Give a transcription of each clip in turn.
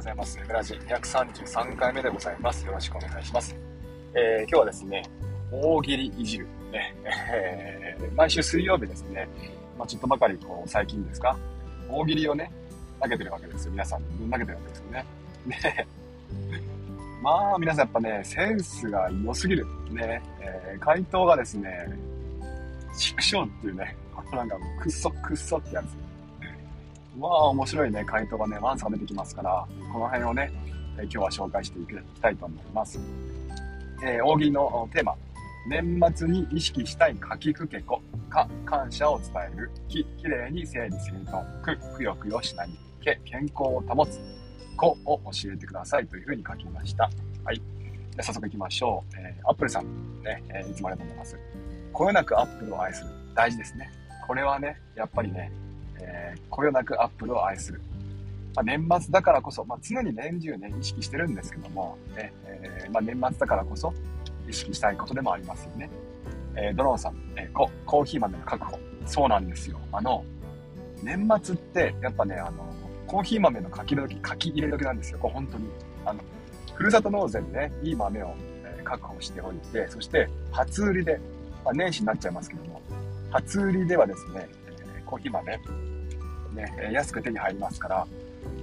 ございます。メラジ233回目でございます。よろしくお願いします。えー、今日はですね、大喜利いじる。ね、えー、毎週水曜日ですね、まあ、ちょっとばかりこう最近ですか、大喜利をね、投げてるわけですよ。皆さん投げてるわけですよね。ね まあ、皆さんやっぱね、センスが良すぎる。ね、えー、回答がですね、畜生っていうね、なんか、くっそくっそってやつ。まあ、面白いね、回答がね、ワンサが出てきますから、この辺をね、え今日は紹介していきたいと思います。えー、大喜利のテーマ、年末に意識したい書きくけこ、か、感謝を伝える、き、きれいに整理整頓、く、くよくよしない、け、健康を保つ、こを教えてくださいというふうに書きました。はい。で早速行きましょう。えー、アップルさん、ね、えー、いつもありがとうございます。こよなくアップルを愛する。大事ですね。これはね、やっぱりね、えー、こよなくアップルを愛する。まあ、年末だからこそ、まあ、常に年中ね、意識してるんですけども、ねえー、まあ、年末だからこそ意識したいことでもありますよね。えー、ドローンさん、えー、ココーヒー豆の確保。そうなんですよ。あの、年末って、やっぱね、あの、コーヒー豆の書き入れ時、書き入れ時なんですよ。これ本当に。あの、ふるさと納税でね、いい豆を、え確保しておいて、そして、初売りで、まあ、年始になっちゃいますけども、初売りではですね、えコーヒー豆、ね、安く手に入りますから、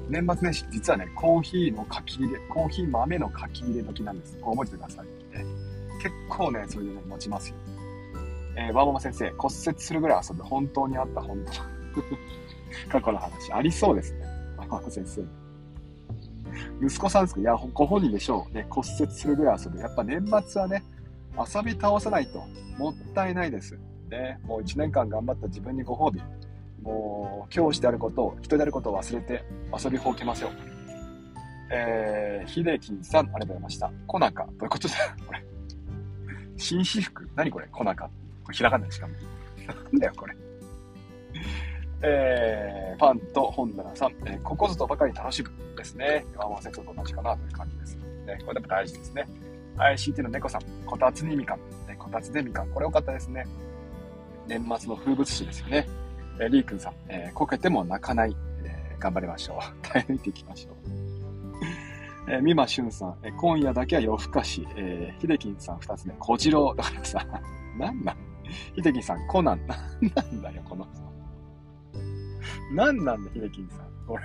年末年始、実はね、コーヒーの書き入れ、コーヒー豆の書き入れ時なんです。こう覚えてください。ね、結構ね、それでね、持ちますよ。えー、ワーママ先生、骨折するぐらい遊ぶ。本当にあった、本当。過去の話。ありそうですね。ワーママ先生。息子さんですか？いや、ご本人でしょう。ね、骨折するぐらい遊ぶ。やっぱ年末はね、遊び倒さないともったいないです。ね、もう1年間頑張った自分にご褒美。もう、教師であることを、人であることを忘れて遊びほうけますよ。えー、秀樹さん、ありがとうございました。コナカ、どういうことだこれ。紳士服？何これ？コナカ。これひらがなでしかも。なんだよ、これ。えー、パンと本棚さん、えー、ここぞとばかり楽しむですね。ワンワンセットと同じかなという感じです。ね、これでも大事ですね。ICT の猫さん、こたつにみかん、ね、こたつでみかん。これ良かったですね。年末の風物詩ですよね。えー、リーくんさん、えー、こけても泣かない、えー、頑張りましょう。耐え抜いていきましょう。えー、美馬俊さん、えー、今夜だけは夜更かし、えー、秀樹さん二つ目、小次郎。だからさ、なんなん？秀樹さん、コナン。なんなんだよ、この人。なんなんだ、秀樹さん。これ。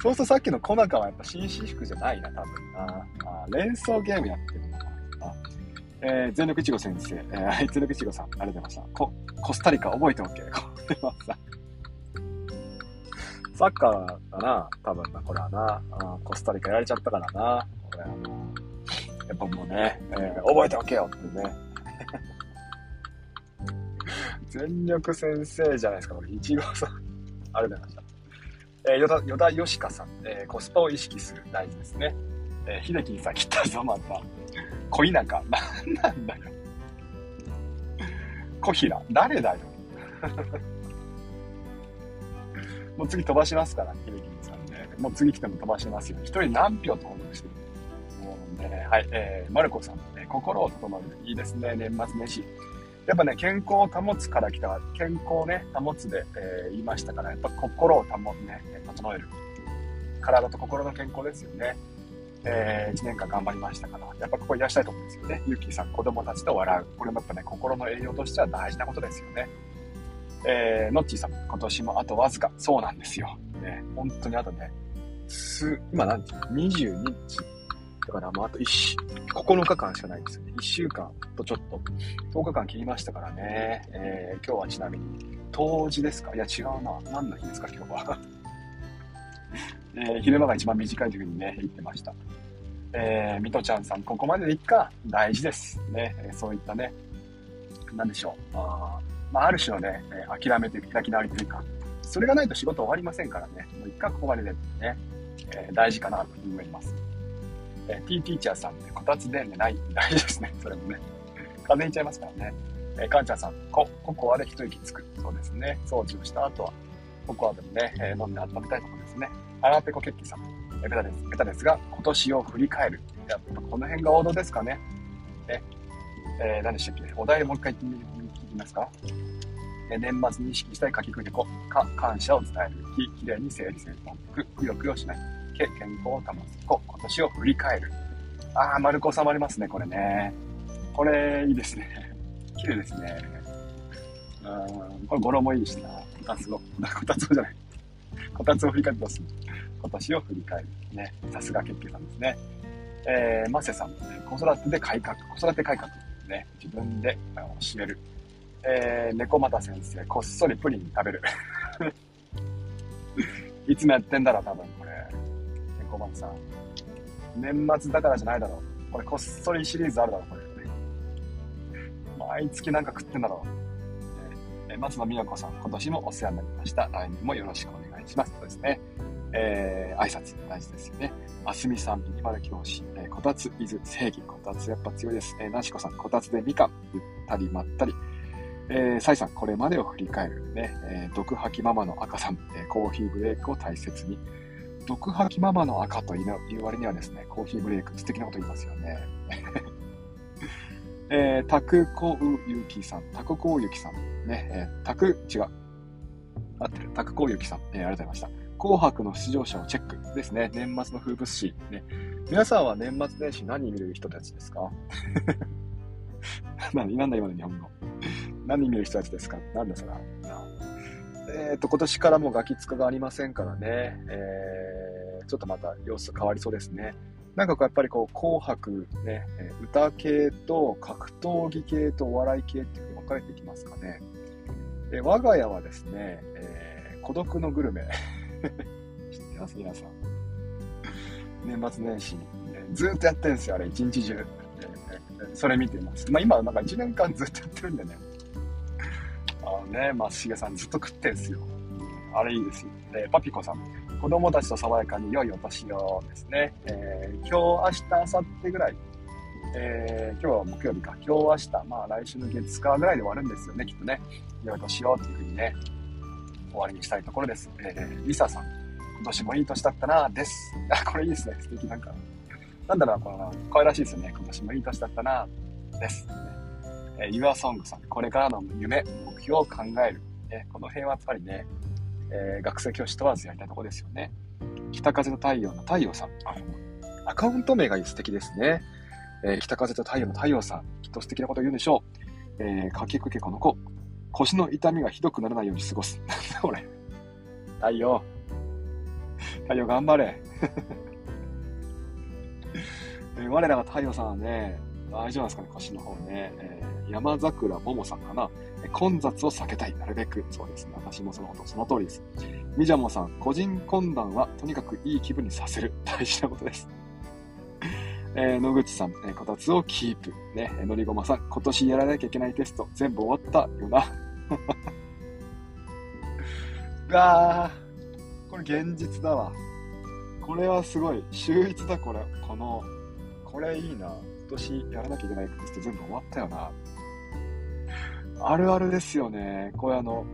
そうするとさっきのコナカはやっぱ紳士服じゃないな、多分な。あ連想ゲームやってるのかな。えー、全力いちご先生、えー、全力いちごさん、ありがとうございました。コ、コスタリカ覚えておけ。サッカーだな、多分な、これはな。あコスタリカやられちゃったからな。これあの、やっぱもうね、えー、覚えておけよってね。全力先生じゃないですか、これ、いちごさん。ありがとうございました。えー、よだ、よだよしかさん、えー、コスパを意識する大事ですね。えー、秀樹さん来たぞ、また。小田舎。なんなんだよ。小平。誰だよ。もう次飛ばしますから、秀樹さんね。もう次来ても飛ばしますよ。一人何票登録してるもうね、はい、えー、マルコさんのね、心を整える。いいですね、年末年始。やっぱね、健康を保つから来た、健康をね、保つで、えー、言いましたから、やっぱ心を保ね、整える。体と心の健康ですよね。えー、1年間頑張りましたから、やっぱここいらしゃると思うんですよね。ゆきさん、子供たちと笑う。これもやっぱね、心の栄養としては大事なことですよね。えー、のっちーさん、今年もあとわずか。そうなんですよ。ね、本当にあとね、す、今何日 ?22 日。だからもうあと1、9日間しかないですよね。1週間とちょっと、10日間切りましたからね。えー、今日はちなみに、冬至ですか？いや違うな。何の日ですか？今日は。えー、昼間が一番短い時にね、言ってました。えー、みとちゃんさん、ここまででいっか、大事です。ね、えー、そういったね、なんでしょう。あまあ、ある種のね、え、諦めというか、開き直りというか、それがないと仕事終わりませんからね、もう一回ここまででね、えー、大事かなと思います。えー、T ティーチャーさん、ね、こたつで寝ない、大事ですね、それもね。風邪ひいちゃいますからね。えー、かんちゃんさん、コココアで一息つく。そうですね。掃除をした後は、ココアでもね、えー、飲んで温めたいところですね。アラペコケッキさん。ベタです。ベタですが、今年を振り返る。やっぱこの辺が王道ですかね。ね。えー、何でしたっけ？お題もう一回聞きますか？え年末に意識したい書きくけこ、か、感謝を伝える日、きれいに整理整頓、く、くよくよしない、け、健康を保つ、こ、今年を振り返る。あー、丸く収まりますね、これね。これ、いいですね。綺麗ですね。うん、これ語呂もいいしな。こたつを、こたつをじゃない。こたつを振り返ってます。今年を振り返る。ね。さすが結局さんですね。えー、マセさん、子育てで改革、子育て改革。ね。自分で教える。えー、猫又先生、こっそりプリン食べる。いつもやってんだろ、多分これ。猫又さん。年末だからじゃないだろう。これこっそりシリーズあるだろ、これ。毎月なんか食ってんだろう。えー、松野美代子さん、今年もお世話になりました。来年もよろしくお願いします。そうですね。えー、挨拶大事ですよね。あすみさん、ミニマル教師、えー、こたつ、伊豆、正義、こたつやっぱ強いです。えー、なしこさん、こたつでみかん、ゆったりまったり。えー、サイさん、これまでを振り返る。ね、えー、毒吐きママの赤さん、えー、コーヒーブレイクを大切に。毒吐きママの赤という割にはですね、コーヒーブレイク、素敵なこと言いますよね。えー、タクコウユキさん、タクコウユキさん、ね、えー、タク、違う。合ってる。タクコウユキさん、えー、ありがとうございました。紅白の出場者をチェックですね。年末の風物詩。ね。皆さんは年末年始何見る人たちですか？何、なんだ今の日本語？何見る人たちですか？なんだそれ？えっ、ー、と、今年からもガキ使がありませんからね。えー、ちょっとまた様子変わりそうですね。なんかこうやっぱりこう紅白ね、歌系と格闘技系とお笑い系っていうふうに分かれていきますかね。え我が家はですね、えー、孤独のグルメ 知ってます？皆さん。年末年始に、ね、ずっとやってるんですよ、あれ、一日中。それ見てます。まあ今なんか1年間ずっとやってるんでね。あのね、松重さんずっと食ってんすよ。あれいいですよ。パピコさん。子供たちと爽やかに良いお年をですね。えー、今日、明日、明後日ぐらい。えー、今日は木曜日か。今日、明日、まあ来週の月火ぐらいで終わるんですよね、きっとね。良い年をっていうふうにね、終わりにしたいところです。えー、リサさん。今年もいい年だったなです。あ、これいいですね。素敵なんか。なんだろうこの、可愛らしいですよね。今年もいい年だったなです。えー、Your Song さん。これからの夢、目標を考える。え、この辺はやっぱりね、えー、学生教師問わずやりたいとこですよね。北風と太陽の太陽さん。アカウント名が素敵ですね。えー、北風と太陽の太陽さん。きっと素敵なこと言うんでしょう。えー、かけくけこの子。腰の痛みがひどくならないように過ごす。なんだこれ。太陽。太陽頑張れ。えー、我らが太陽さんはね、大丈夫なんですかね、腰の方ね。えー、山桜ももさんかな。混雑を避けたい。なるべく。そうですね。私もそのこと、その通りです。みじゃもさん、個人懇談はとにかくいい気分にさせる。大事なことです。えー、野口さん、えー、こたつをキープ。ね、のりごまさん、今年やらなきゃいけないテスト、全部終わったよな。うわー、これ現実だわ。これはすごい。秀逸だ、これ。この、これいいな。今年やらなきゃいけないテスト全部終わったよな。あるあるですよね。これあの、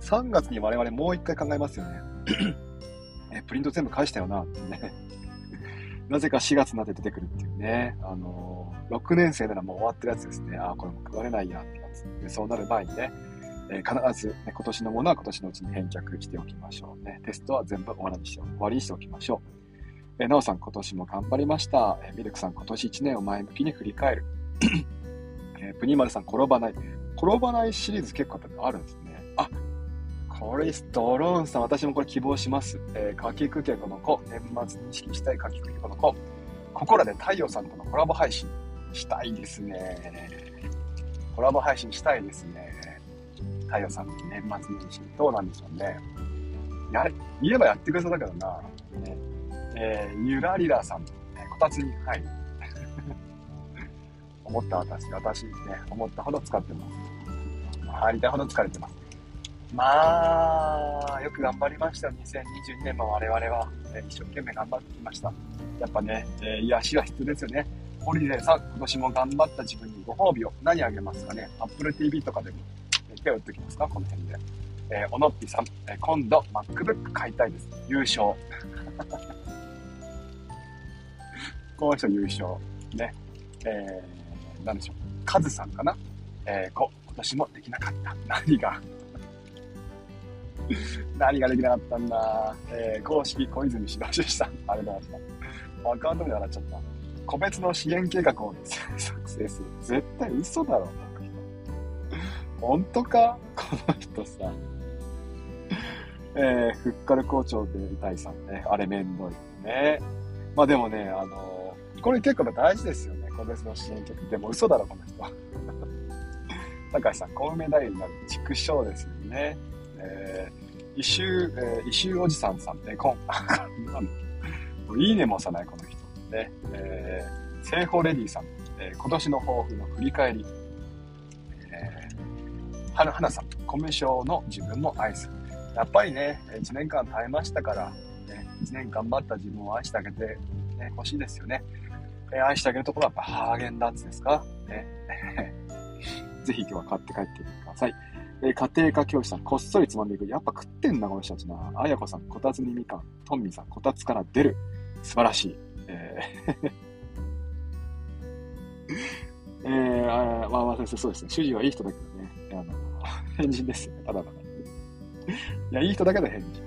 3月に我々もう一回考えますよね。え、プリント全部返したよな、ってね。なぜか4月になって出てくるっていうね。あのー、6年生ならもう終わってるやつですね。ああ、これも配れないや、ってやつ。で、そうなる前にね、えー、必ず、ね、今年のものは今年のうちに返却しておきましょうね。テストは全部終わりにして終わりにしておきましょう。えー、なおさん、今年も頑張りました。えー、ミルクさん、今年1年を前向きに振り返る。えー、プニマルさん、転ばない。転ばないシリーズ結構やっぱあるんですね。あ、これドローンさん、私もこれ希望します。えー、かきくけこの子、年末に意識したいかきくけこの子、ここらで太陽さんとのコラボ配信したいですね。コラボ配信したいですね。太陽さんの、年末年始、どうなんでしょうね。やれ、言えばやってくれそうだけどな。ね、えー、ゆらりらさん、えこたつに、はい。思った私、私ね、思ったほど使ってます。入りたいほど疲れてます。まあ、よく頑張りました2022年も我々は、え一生懸命頑張ってきました。やっぱね、えー、癒しは必要ですよね。ホリデーさん、今年も頑張った自分にご褒美を何あげますかね ?Apple TV とかでも、えー、手を打っておきますか？この辺で。えー、おのっぴさん、えー、今度 MacBook 買いたいです。優勝。この人優勝。ね。えー、なんでしょう。カズさんかな？えー、こ、私もできなかった。何が 何ができなかったんだ。えー、公式小泉しばしさん。ありがとうございました。アカウント名笑っちゃった。個別の支援計画を作成する。絶対嘘だろ、この人。本当か？この人さ。えー、ふっかる校長でいたいさんね。あれめんどいね。まあでもね、あのー、これ結構大事ですよね。個別の支援計画。でも嘘だろ、この人。高橋さん、小梅太夫になる畜生ですよね。えー、石州、えー、石州おじさんさんね、コン。いいねも押さない、この人。ね。えー、聖保レディさん、えー、今年の抱負の振り返り。えー、はなさん、コミュ障の自分も愛する。やっぱりね、1年間耐えましたから、ね、1年頑張った自分を愛してあげて、ね、欲しいですよね。えー、愛してあげるところはやっぱハーゲンダッツですか？ね。ぜひ今日は買って帰ってください。えー、家庭科教師さん、こっそりつまんでいく。やっぱ食ってんな、この人たちな。あやこさん、こたつにみかん。トンミーさん、こたつから出る。素晴らしい。えー えー、あまあまあ、そうですね。主人はいい人だけどね。あの、変人ですよね。ただのね。いや、いい人だけど変人。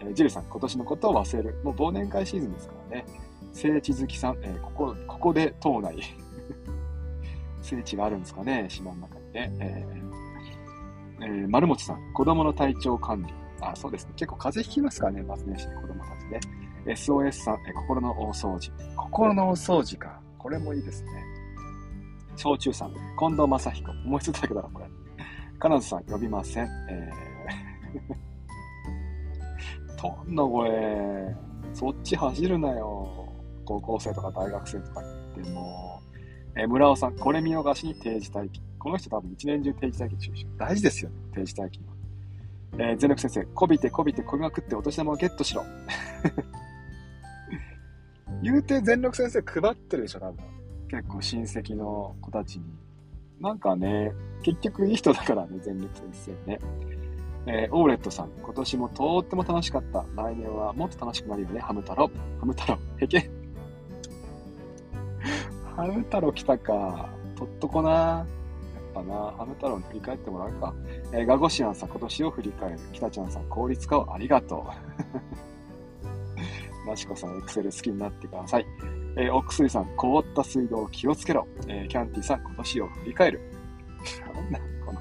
えー、ジルさん、今年のことを忘れる。もう忘年会シーズンですからね。聖地好きさん、えー、ここ、ここで島内。聖地があるんですかね、島の中にね。えー、えー、丸持さん、子供の体調管理。あ、そうですね。結構風邪ひきますからね、まずね、子供たちね。SOS さん、え心の大掃除。心の大掃除か。これもいいですね。焼酎さん、近藤正彦。もう一つだけだな、これ。金津さん、呼びません。えー、とんのこれ、そっち走るなよ。高校生とか大学生とか言っても。えー、村尾さん、これ見逃しに定時待機。この人多分一年中定時待機中止。大事ですよね、定時待機は。えー、全力先生、こびてこびてこびまくってお年玉をゲットしろ。言うて全力先生配ってるでしょ、多分。結構親戚の子たちに。なんかね、結局いい人だからね、全力先生ね。えー、オーレットさん、今年もとっても楽しかった。来年はもっと楽しくなるよね、ハム太郎。ハム太郎、へけ。ハム太郎来たか。とっとこな。やっぱな、ハム太郎に振り返ってもらうか。えー、ガゴシアンさん、今年を振り返る。北ちゃんさん、効率化をありがとう。マシコさん、エクセル好きになってください。えー、お薬さん、凍った水道気をつけろ。えー、キャンティさん、今年を振り返る。なんだ、この。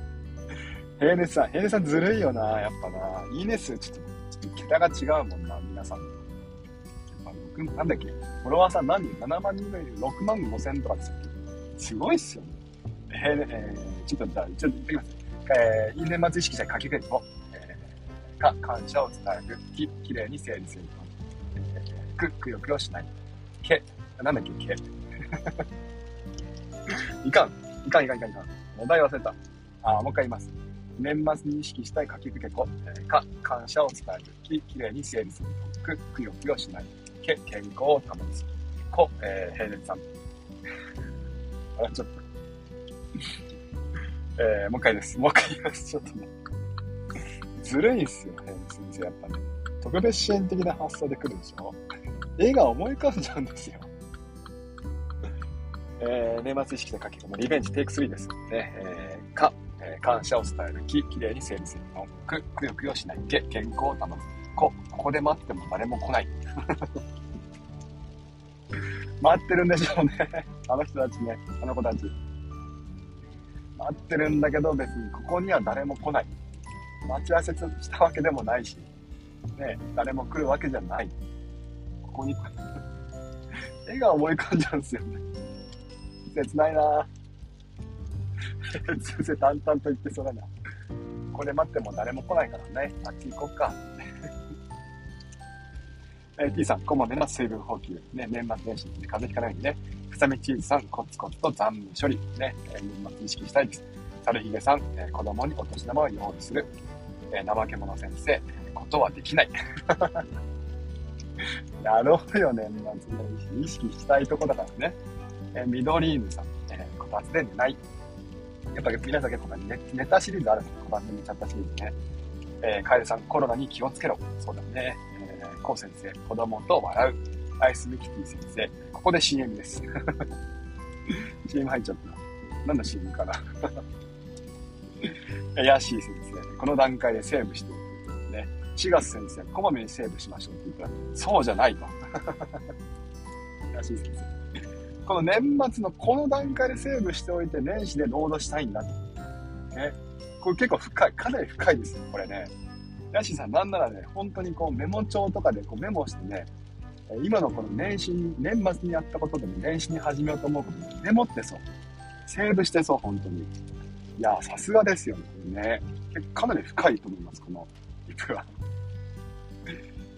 平熱さん、平熱さんずるいよな、やっぱな。いいね数、ちょっと、ちょっと桁が違うもんな、皆さん。なんだっけ、フォロワーさん何人 ?7 万人のいる6万5千とかですよ。すごいっすよね。えー、えー、ちょっと、じゃあ、ちょっと言ってきます。えー、因年末意識者書き換えを、えー、か、感謝を伝える、き、きれいに整理する。く、くよくよしない。け、なんだっけ、け。いかん。いかんいかんいかんいかん。お題忘れた。あ、もう一回言います。年末に意識したい書きぶけこ。えー、か、感謝を伝える。き、きれいに整理する。く、くよくよしない。け、健康を保つ。こ、えー、平熱さん。あ、ちょっと。えー、もう一回です。もう一回言います。ちょっとね。ずるいっすよ、平熱先生、やっぱね。特別支援的な発想で来るでしょ絵が思い浮かんじゃうんですよ。えー、年末意識で書き込むリベンジテイク3ですね。えー、か、えー、感謝を伝える。き、きれいに整理するの。く、くよくよしない。け、健康を保つ。こ、ここで待っても誰も来ない。待ってるんでしょうね。あの人たちね。あの子たち。待ってるんだけど別にここには誰も来ない。待ち合わせしたわけでもないし、ね、誰も来るわけじゃない。ここに、絵が思い浮かんじゃうんですよね。切ないな 先生淡々と言ってそうだな。これ待っても誰も来ないからね。あっち行こっか。えー、T さん、こまめな水分補給。ね、年末年始に風邪ひかないようにね。臭みチーズさん、コツコツと残務処理。ね、えー、年末意識したいです。猿ひげさん、えー、子供にお年玉を用意する。えー、怠け者先生、ことはできない。やろうよ、年末年始。意識したいとこだからね。えー、緑犬さん、えー、こたつで寝ない。やっぱ皆さん結構ね、ネタシリーズあるんですよ。こたつで寝ちゃったシリーズね。えー、カエルさん、コロナに気をつけろ。そうだね。コ先生、子供と笑う。アイスミキティ先生、ここで CM です。CM 入っちゃった。何の CM かなヤッシー先生、この段階でセーブしておくね。4月先生、こまめにセーブしましょうって言ったら、そうじゃないと。ヤッシー先生。この年末のこの段階でセーブしておいて、年始でロードしたいんだと。ね。これ結構深い、かなり深いですよ、これね。ヤッシーさん、なんならね、本当にこうメモ帳とかでこうメモしてね、今のこの年始に、年末にやったことでも年始に始めようと思うことでメモってそう。セーブしてそう、本当に。いや、さすがですよね。ねかなり深いと思います、このリプは。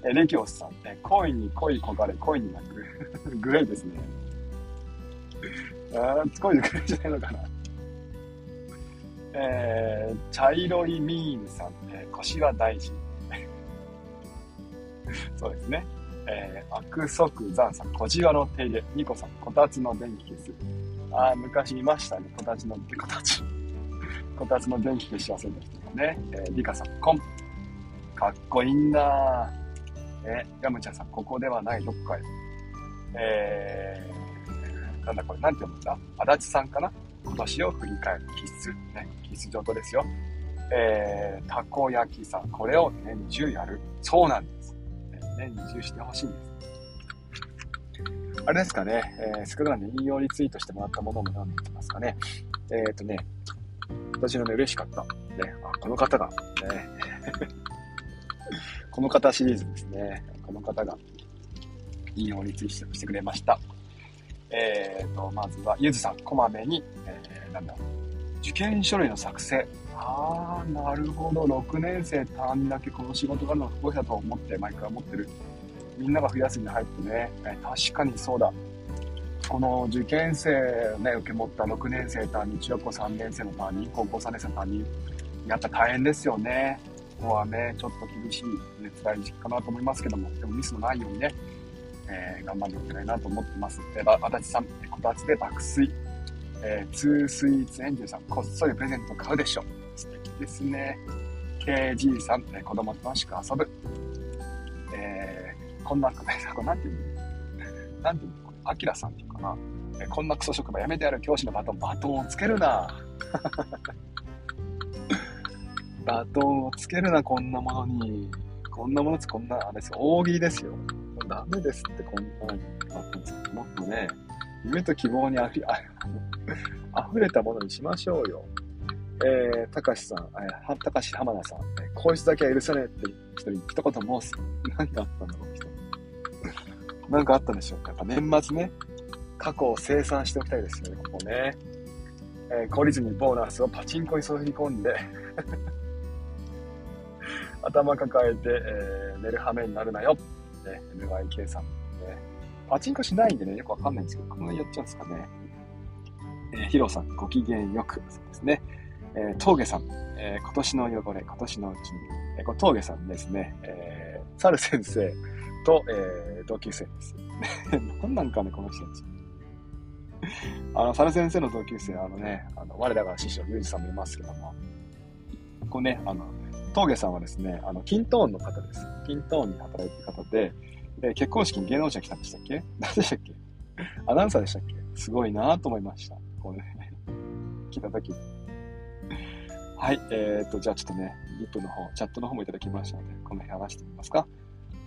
え、レキオスさん、ね、恋に恋焦がれ、恋に泣く。グレイですね。あー、恋にグレイじゃないのかな。えー、茶色いミーンさん、えー、腰は大事。そうですね。えー、悪足残さん、小じわの手入れ、ニコさん、こたつの電気消す。ああ、昔いましたね、こたつの、こたつ。こたつの電気消し忘れた人がね。えー、リカさん、コン。かっこいいんだえー、ヤムチャさん、ここではない、どっかへ。えー、なんだこれ、なんて読むんだ？足立さんかな？今年を振り返る必須。ね、必須上等ですよ。えー、たこ焼きさん、これを年中やる。そうなんです。ね、二重してほしいんです。あれですかね、えー、スクランで引用リツイートしてもらったものも読んでいきますかね。えっ、ー、とね、私のね、嬉しかった。ね、あ、この方が、ね、この方シリーズですね。この方が引用リツイートしてくれました。えっ、ー、と、まずは、ゆずさん、こまめに、えー、なんだろう、受験書類の作成、ああ、なるほど。6年生単位だけこの仕事があるのが不公平だと思って毎回思ってる。みんなが冬休みに入ってね、え確かにそうだ。この受験生をね、受け持った6年生担任、中学校3年生の担任、高校3年生の担任、やっぱ大変ですよね。ここはね、ちょっと厳しい、ね、辛い時期かなと思いますけども、でもミスのないようにね、えー、頑張っていきたいなと思ってます。で、足立さん、こたつで爆睡。えー、ツースイーツエンジェルさん、こっそりプレゼント買うでしょ。素敵ですね。KG さん、えー、子供と楽しく遊ぶ。えー、こんな、こ れなんていうのなんていうのこれ、アキラさんっていうかな。えー、こんなクソ職場やめてやる教師のバトン、バトンをつけるな。バトンをつけるな、こんなものに。こんなものつ、こんな、あれですよ、大喜利ですよ。ダメですって、こんなバトンつけもっとね、夢と希望にあ ふあ溢れたものにしましょうよ。えー、たかしさん、えー、たかし浜田さん、えー、こいつだけは許さねえって人に一言申す。何かあったんだろう、人。何かあったんでしょうか。やっぱ年末ね、過去を清算しておきたいですよね、ここね。えー、懲りずにボーナスをパチンコに注ぎ込んで頭抱えて、えー、寝る羽目になるなよ。ね、MYK さん。パチンコしないんでね、よくわかんないんですけど、このやっちゃうんですかね。えー、ヒロさん、ご機嫌よく。そうですね。えー、峠さん、えー、今年の汚れ、今年のうちに、えー、これ峠さんですね、えー、猿先生と、えー、同級生です。何なんかね、この人たち。あの、猿先生の同級生、あのね、あの、我らが師匠、ゆうじさんもいますけども、こうね、あの、峠さんはですね、あの、キントーンの方です。キントーンに働いてる方で、えー、結婚式に芸能者来たんでしたっけ？何でしたっけ？アナウンサーでしたっけ？すごいなと思いました。これ、ね、聞いたとき。はい。えー、っと、じゃあちょっとね、リップの方、チャットの方もいただきましたので、この辺話してみますか。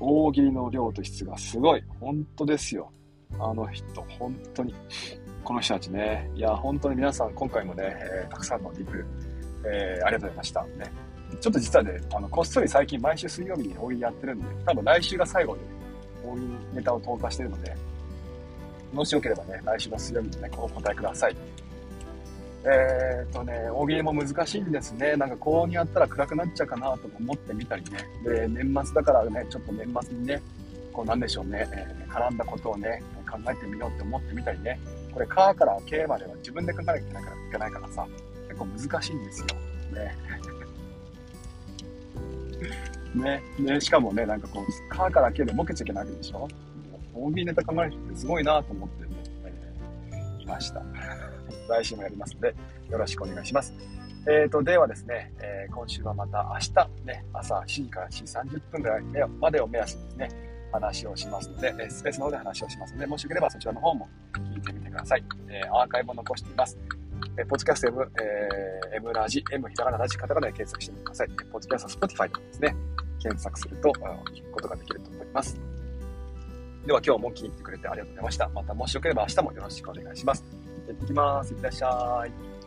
大喜利の量と質がすごい。本当ですよ。あの人、本当に。この人たちね。いや、本当に皆さん、今回もね、えー、たくさんのリプ、えー、ありがとうございました。ね。ちょっと実はね、あの、こっそり最近毎週水曜日に大喜利やってるんで、多分来週が最後で、大喜利ネタを投下してるので、もしよければね、来週の水曜日にね、お答えください。えー、っとね、大喜利も難しいんですね。なんかこうにやったら暗くなっちゃうかなと思ってみたりね。で、年末だからね、ちょっと年末にね、こうなんでしょうね、えー、絡んだことをね、考えてみようって思ってみたりね。これ、カーから K までは自分で考えなきゃいけないからいけないからさ、結構難しいんですよ。ね。ね、ね、しかもね、なんかこう、カーから K でボケちゃいけないわけでしょ？大喜利ネタ考える人ってすごいなと思ってね、えー、いました。来週もやりますので、よろしくお願いします。えーと、ではですね、えー、今週はまた明日、ね、朝7時から7時30分ぐらいまでを目安にですね、話をしますので、スペースの方で話をしますので、もしよければそちらの方も聞いてみてください。えー、アーカイブを残しています。えー、ポッドキャスト M、えー、M ラジ、M ひらがなラジ、カタカナで検索してみてください。ポッドキャスト Spotify でですね、検索すると、聞くことができると思います。では今日も聞いてくれてありがとうございました。またもしよければ明日もよろしくお願いします。行ってきます。いってらっしゃい。